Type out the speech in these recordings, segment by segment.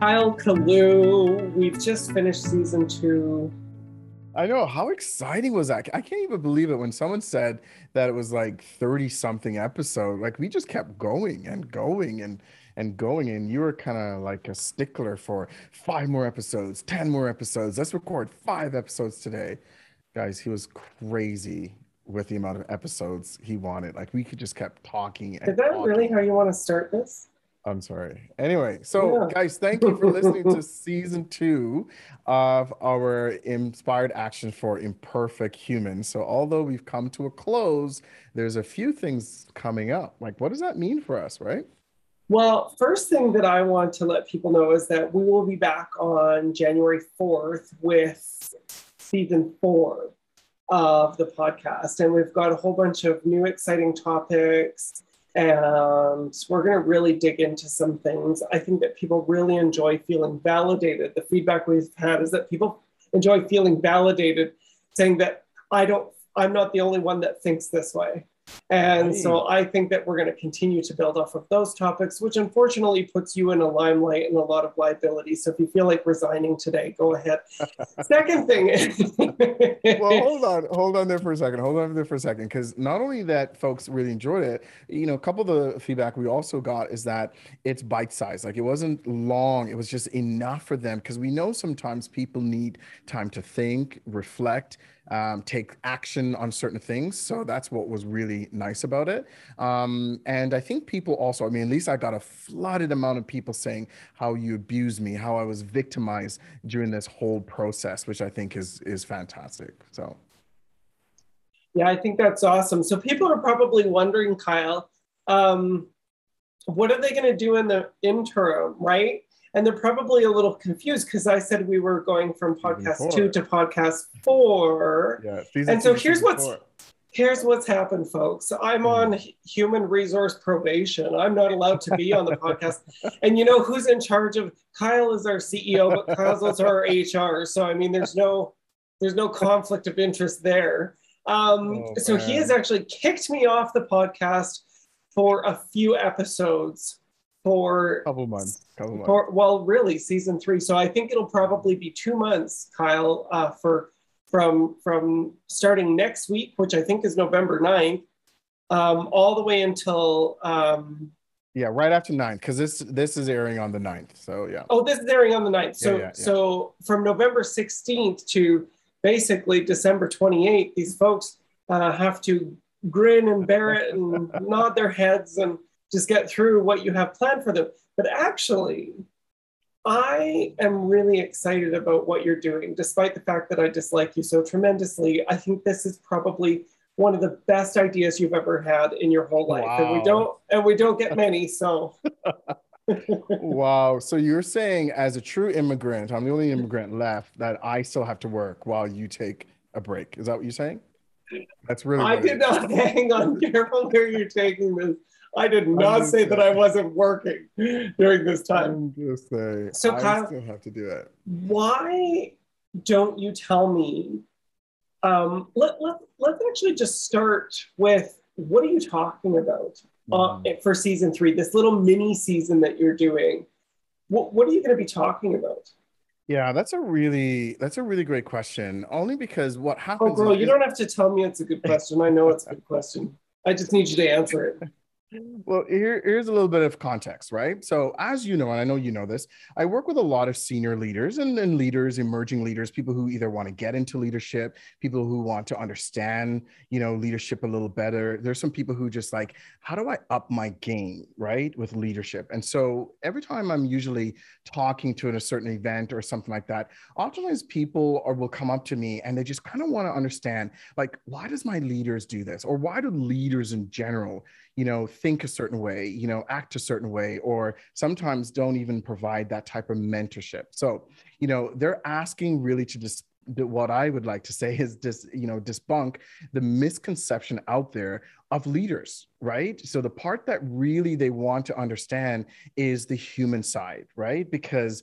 Kyle Kalu. We've just finished season two. I know. How exciting was that? I can't even believe it when someone said that it was like 30 something episode. Like we just kept going and going and and going and you were kind of like a stickler for five more episodes, 10 more episodes. Let's record five episodes today. Guys, he was crazy with the amount of episodes he wanted. Like we could just kept talking. Is that talking. really how you want to start this? I'm sorry. Anyway, so yeah. guys, thank you for listening to season two of our inspired action for imperfect humans. So, although we've come to a close, there's a few things coming up. Like, what does that mean for us, right? Well, first thing that I want to let people know is that we will be back on January 4th with season four of the podcast. And we've got a whole bunch of new exciting topics and we're going to really dig into some things. I think that people really enjoy feeling validated. The feedback we've had is that people enjoy feeling validated, saying that I don't, I'm not the only one that thinks this way. And so I think that we're going to continue to build off of those topics, which unfortunately puts you in a limelight and a lot of liability. So if you feel like resigning today, go ahead. Second thing is well, hold on, hold on there for a second. Hold on there for a second. Because not only that folks really enjoyed it, you know, a couple of the feedback we also got is that it's bite sized. Like it wasn't long, it was just enough for them. Because we know sometimes people need time to think, reflect um, take action on certain things. So that's what was really nice about it. Um, and I think people also, I mean, at least I got a flooded amount of people saying how you abused me, how I was victimized during this whole process, which I think is is fantastic. So. Yeah, I think that's awesome. So people are probably wondering, Kyle, um, what are they going to do in the interim, right? And they're probably a little confused because I said we were going from podcast two to podcast four. Yeah, and so here's what's four. here's what's happened, folks. I'm mm. on human resource probation. I'm not allowed to be on the podcast. And you know who's in charge of Kyle is our CEO, but Kyle's also our HR. So I mean, there's no there's no conflict of interest there. Um, oh, so he has actually kicked me off the podcast for a few episodes for couple months. Couple months. For, well, really, season three. So I think it'll probably be two months, Kyle, uh, for from from starting next week, which I think is November 9th, um, all the way until um, yeah, right after 9th, because this this is airing on the 9th. So yeah. Oh, this is airing on the 9th. So yeah, yeah, yeah. so from November 16th to basically December 28th, these folks uh, have to grin and bear it and nod their heads and just get through what you have planned for them. But actually, I am really excited about what you're doing, despite the fact that I dislike you so tremendously. I think this is probably one of the best ideas you've ever had in your whole life, wow. and we don't and we don't get many. So. wow. So you're saying, as a true immigrant, I'm the only immigrant left, that I still have to work while you take a break. Is that what you're saying? That's really. I did not hang on. Careful where you're taking this. I did not say that I wasn't working during this time. I'm just saying. So I Kyle, still have to do it. Why don't you tell me? Um, let, let, let's actually just start with what are you talking about uh, mm. for season three, this little mini season that you're doing? What, what are you going to be talking about? Yeah, that's a really that's a really great question. Only because what happens. Oh, girl, you don't have to tell me it's a good question. I know it's a good question. I just need you to answer it well, here, here's a little bit of context, right? So, as you know, and I know you know this, I work with a lot of senior leaders and, and leaders, emerging leaders, people who either want to get into leadership, people who want to understand, you know, leadership a little better. There's some people who just like, how do I up my game, right, with leadership? And so, every time I'm usually talking to a certain event or something like that, oftentimes people are, will come up to me and they just kind of want to understand, like, why does my leaders do this, or why do leaders in general? you know think a certain way you know act a certain way or sometimes don't even provide that type of mentorship so you know they're asking really to just what I would like to say is just you know debunk the misconception out there of leaders, right? So the part that really they want to understand is the human side, right? Because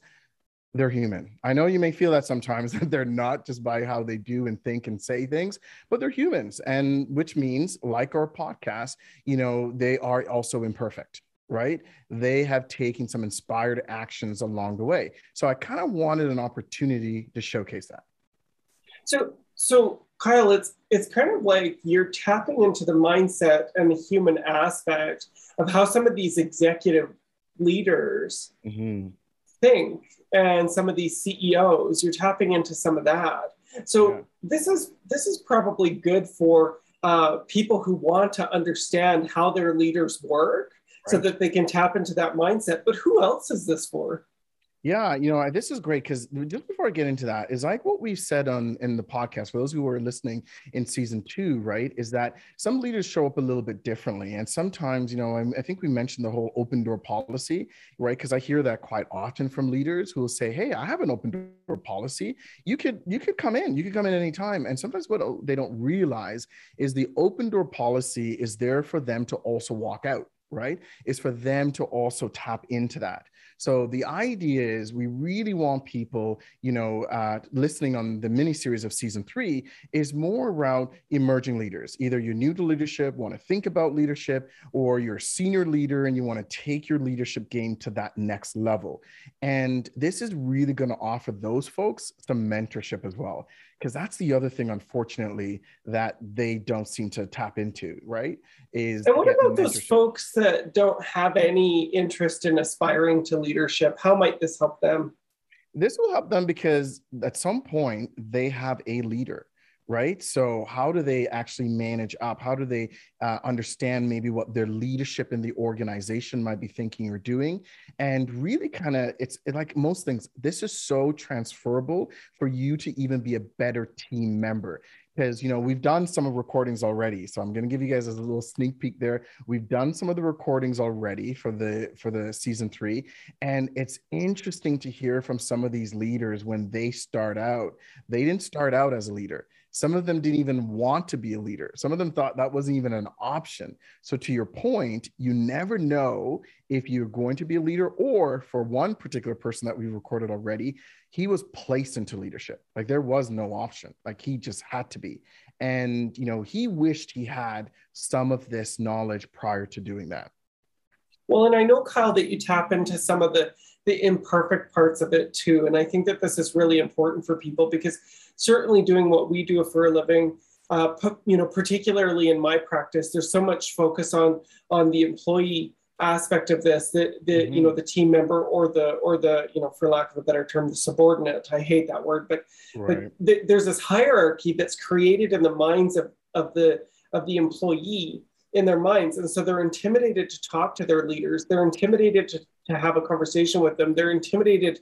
they're human. I know you may feel that sometimes that they're not just by how they do and think and say things, but they're humans. And which means, like our podcast, you know, they are also imperfect, right? They have taken some inspired actions along the way. So I kind of wanted an opportunity to showcase that. So, so Kyle, it's it's kind of like you're tapping into the mindset and the human aspect of how some of these executive leaders mm-hmm. Think and some of these CEOs. You're tapping into some of that. So yeah. this is this is probably good for uh, people who want to understand how their leaders work, right. so that they can tap into that mindset. But who else is this for? Yeah, you know, this is great because just before I get into that, is like what we've said on in the podcast for those who are listening in season two, right? Is that some leaders show up a little bit differently, and sometimes, you know, I, I think we mentioned the whole open door policy, right? Because I hear that quite often from leaders who will say, "Hey, I have an open door policy. You could you could come in. You could come in anytime." And sometimes what they don't realize is the open door policy is there for them to also walk out right? Is for them to also tap into that. So the idea is we really want people, you know, uh, listening on the mini series of season three is more around emerging leaders. Either you're new to leadership, want to think about leadership, or you're a senior leader and you want to take your leadership game to that next level. And this is really going to offer those folks some mentorship as well because that's the other thing unfortunately that they don't seem to tap into right is and what about those folks that don't have any interest in aspiring to leadership how might this help them? This will help them because at some point they have a leader right? So how do they actually manage up? How do they uh, understand maybe what their leadership in the organization might be thinking or doing? And really kind of it's like most things this is so transferable for you to even be a better team member. Because you know we've done some of recordings already so i'm going to give you guys a little sneak peek there. We've done some of the recordings already for the for the season three and it's interesting to hear from some of these leaders when they start out. They didn't start out as a leader some of them didn't even want to be a leader. Some of them thought that wasn't even an option. So, to your point, you never know if you're going to be a leader, or for one particular person that we recorded already, he was placed into leadership. Like there was no option. Like he just had to be. And, you know, he wished he had some of this knowledge prior to doing that. Well, and I know, Kyle, that you tap into some of the the imperfect parts of it too. And I think that this is really important for people because certainly doing what we do for a living, uh, you know, particularly in my practice, there's so much focus on on the employee aspect of this that the mm-hmm. you know the team member or the or the you know for lack of a better term the subordinate i hate that word but right. but th- there's this hierarchy that's created in the minds of of the of the employee in their minds and so they're intimidated to talk to their leaders they're intimidated to, to have a conversation with them they're intimidated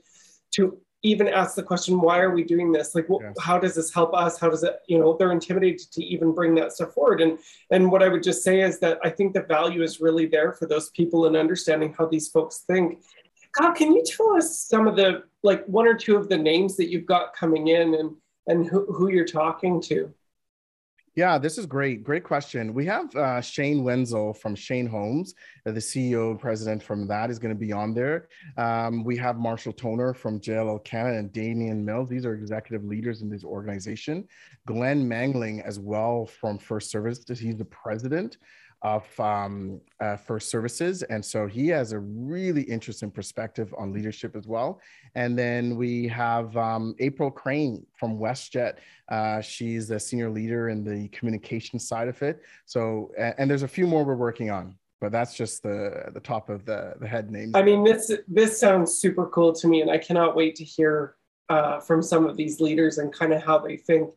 to even ask the question why are we doing this? Like yes. how does this help us? How does it you know they're intimidated to even bring that stuff forward. And and what i would just say is that i think the value is really there for those people in understanding how these folks think. God can you tell us some of the like one or two of the names that you've got coming in and and who, who you're talking to yeah, this is great. Great question. We have uh, Shane Wenzel from Shane Homes, uh, the CEO president from that is going to be on there. Um, we have Marshall Toner from JLL Canada and Damian Mills. These are executive leaders in this organization. Glenn Mangling as well from First Service. He's the president of um, uh, First Services. And so he has a really interesting perspective on leadership as well. And then we have um, April Crane from WestJet. Uh, she's a senior leader in the communication side of it. So, and there's a few more we're working on. But that's just the the top of the the head names. I mean, this this sounds super cool to me, and I cannot wait to hear uh, from some of these leaders and kind of how they think.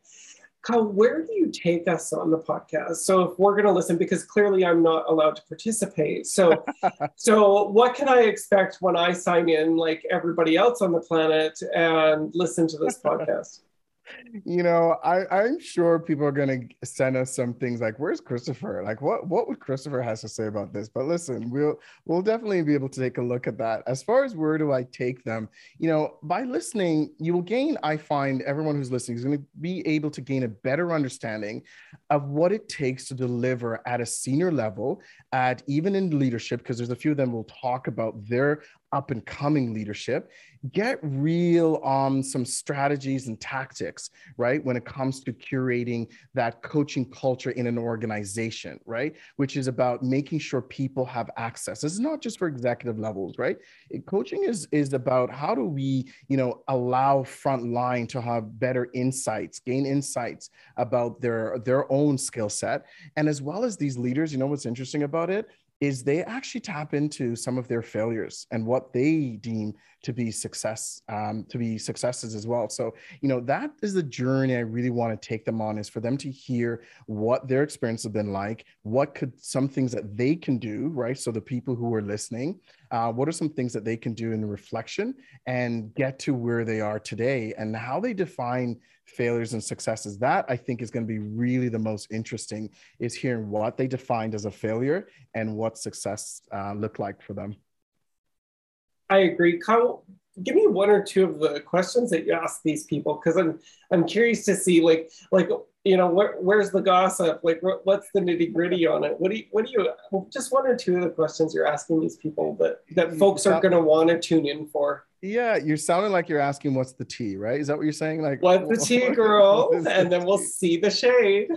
Kyle, where do you take us on the podcast? So if we're going to listen, because clearly I'm not allowed to participate. So, so what can I expect when I sign in, like everybody else on the planet, and listen to this podcast? you know, I, I'm sure people are gonna send us some things like, "Where's Christopher? Like, what what would Christopher has to say about this?" But listen, we'll we'll definitely be able to take a look at that. As far as where do I take them, you know, by listening, you will gain. I find everyone who's listening is going to be able to gain a better understanding of what it takes to deliver at a senior level, at even in leadership, because there's a few of them will talk about their up and coming leadership get real on some strategies and tactics right? When it comes to curating that coaching culture in an organization, right? Which is about making sure people have access. This is not just for executive levels, right? It, coaching is is about how do we, you know, allow frontline to have better insights, gain insights about their their own skill set, and as well as these leaders. You know what's interesting about it? Is they actually tap into some of their failures and what they deem to be success um, to be successes as well. So you know that is the journey i really want to take them on is for them to hear what their experience has been like what could some things that they can do right? So the people who are listening uh, what are some things that they can do in reflection and get to where they are today and how they define failures and successes. That i think is going to be really the most interesting is hearing what they defined as a failure and what success uh, looked like for them. I agree. Kyle give me one or two of the questions that you ask these people because i'm i'm curious to see like like you know where, where's the gossip like what's the nitty gritty on it what do you what do you just one or two of the questions you're asking these people that that folks are going to want to tune in for yeah, you're sounding like you're asking what's the tea, right? Is that what you're saying? Like what's the tea, girl? and then we'll see the shade.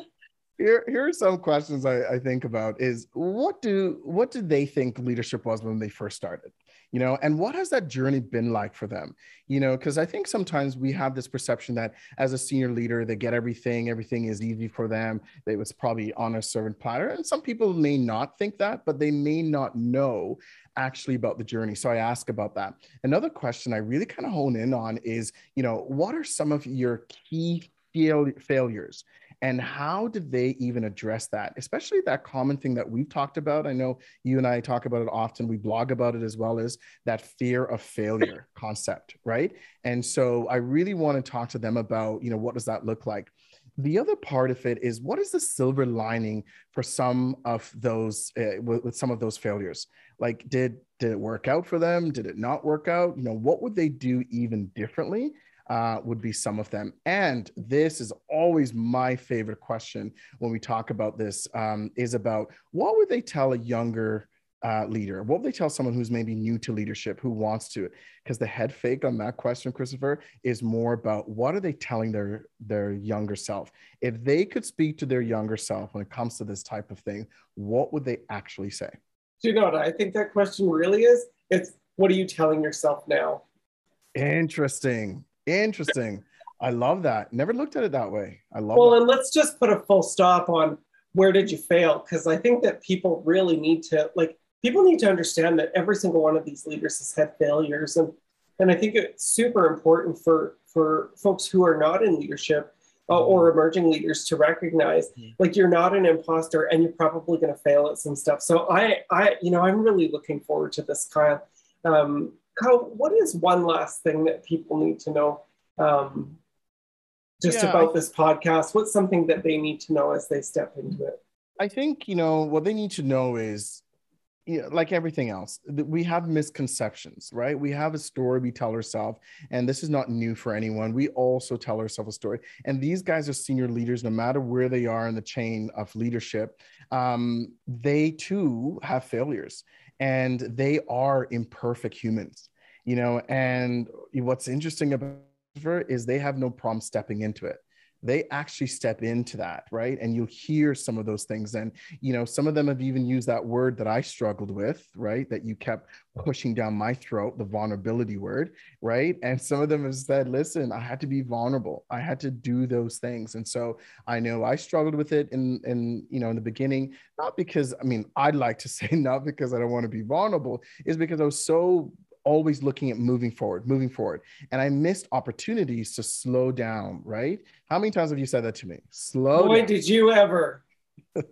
Here, here are some questions I, I think about is what do what did they think leadership was when they first started? You know and what has that journey been like for them you know because i think sometimes we have this perception that as a senior leader they get everything everything is easy for them it was probably on a servant platter and some people may not think that but they may not know actually about the journey. So I ask about that. Another question I really kind of hone in on is, you know, what are some of your key fail- failures? And how did they even address that? Especially that common thing that we've talked about. I know you and I talk about it often. We blog about it as well as that fear of failure concept, right? And so I really want to talk to them about, you know, what does that look like? the other part of it is what is the silver lining for some of those uh, with, with, some of those failures like did did it work out for them did it not work out you know what would they do even differently uh, would be some of them and this is always my favorite question when we talk about this um, is about what would they tell a younger uh, leader? What would they tell someone who's maybe new to leadership who wants to? Because the head fake on that question, Christopher, is more about what are they telling their their younger self? If they could speak to their younger self when it comes to this type of thing, what would they actually say? Do you know what I think that question really is? It's what are you telling yourself now? Interesting. Interesting. I love that. Never looked at it that way. I love it. well, that. and let's just put a full stop on where did you fail? Because I think that people really need to like people need to understand that every single one of these leaders has had failures and and i think it's super important for for folks who are not in leadership uh, or emerging leaders to recognize mm-hmm. like you're not an imposter and you're probably going to fail at some stuff so i i you know i'm really looking forward to this kyle um, kyle what is one last thing that people need to know um, just yeah, about this podcast what's something that they need to know as they step into it i think you know what they need to know is you know, like everything else, we have misconceptions, right? We have a story we tell ourselves, and this is not new for anyone. We also tell ourselves a story. And these guys are senior leaders, no matter where they are in the chain of leadership. Um, they too have failures, and they are imperfect humans, you know. And what's interesting about her is they have no problem stepping into it they actually step into that right? And you'll hear some of those things. And you know some of them have even used that word that i struggled with right? That you kept pushing down my throat the vulnerability word right? And some of them have said listen i had to be vulnerable. I had to do those things. And so i know i struggled with it in in you know in the beginning not because i mean i'd like to say not because i don't want to be vulnerable is because i was so always looking at moving forward, moving forward. And I missed opportunities to slow down, right? How many times have you said that to me? Slow Boy, down. did you ever.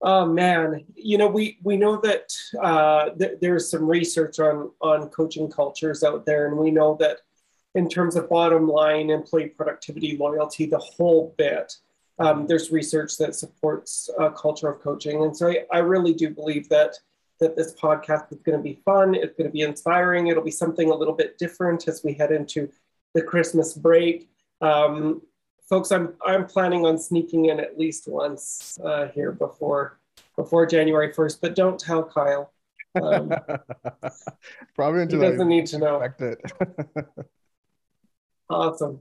oh man, you know, we we know that uh, th- there's some research on on coaching cultures out there, and we know that in terms of bottom line, employee productivity, loyalty, the whole bit. Um, there's research that supports a culture of coaching, and so I, I really do believe that that this podcast is going to be fun. It's going to be inspiring. It'll be something a little bit different as we head into the Christmas break. Um, folks, I'm I'm planning on sneaking in at least once uh, here before before January 1st, but don't tell Kyle. Um, Probably until he doesn't I need to know. It. Awesome.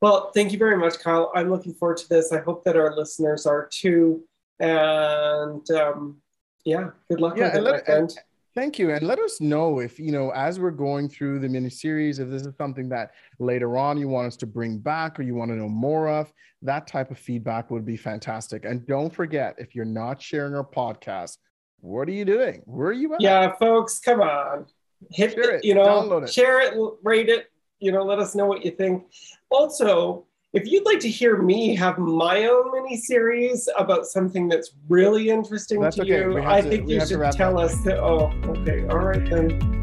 Well, thank you very much, Kyle. I'm looking forward to this. I hope that our listeners are too. And um, yeah, good luck yeah, with it, my friend. Thank you. And let us know if, you know, as we're going through the mini series, if this is something that later on you want us to bring back or you want to know more of, that type of feedback would be fantastic. And don't forget, if you're not sharing our podcast, what are you doing? Where are you at? Yeah, folks, come on. Hit share it, you know, it. share it, rate it, you know, let us know what you think. Also, if you'd like to hear me have my own mini series about something that's really interesting that's to okay. you, I to, think you should tell us that. Oh, okay, all right then.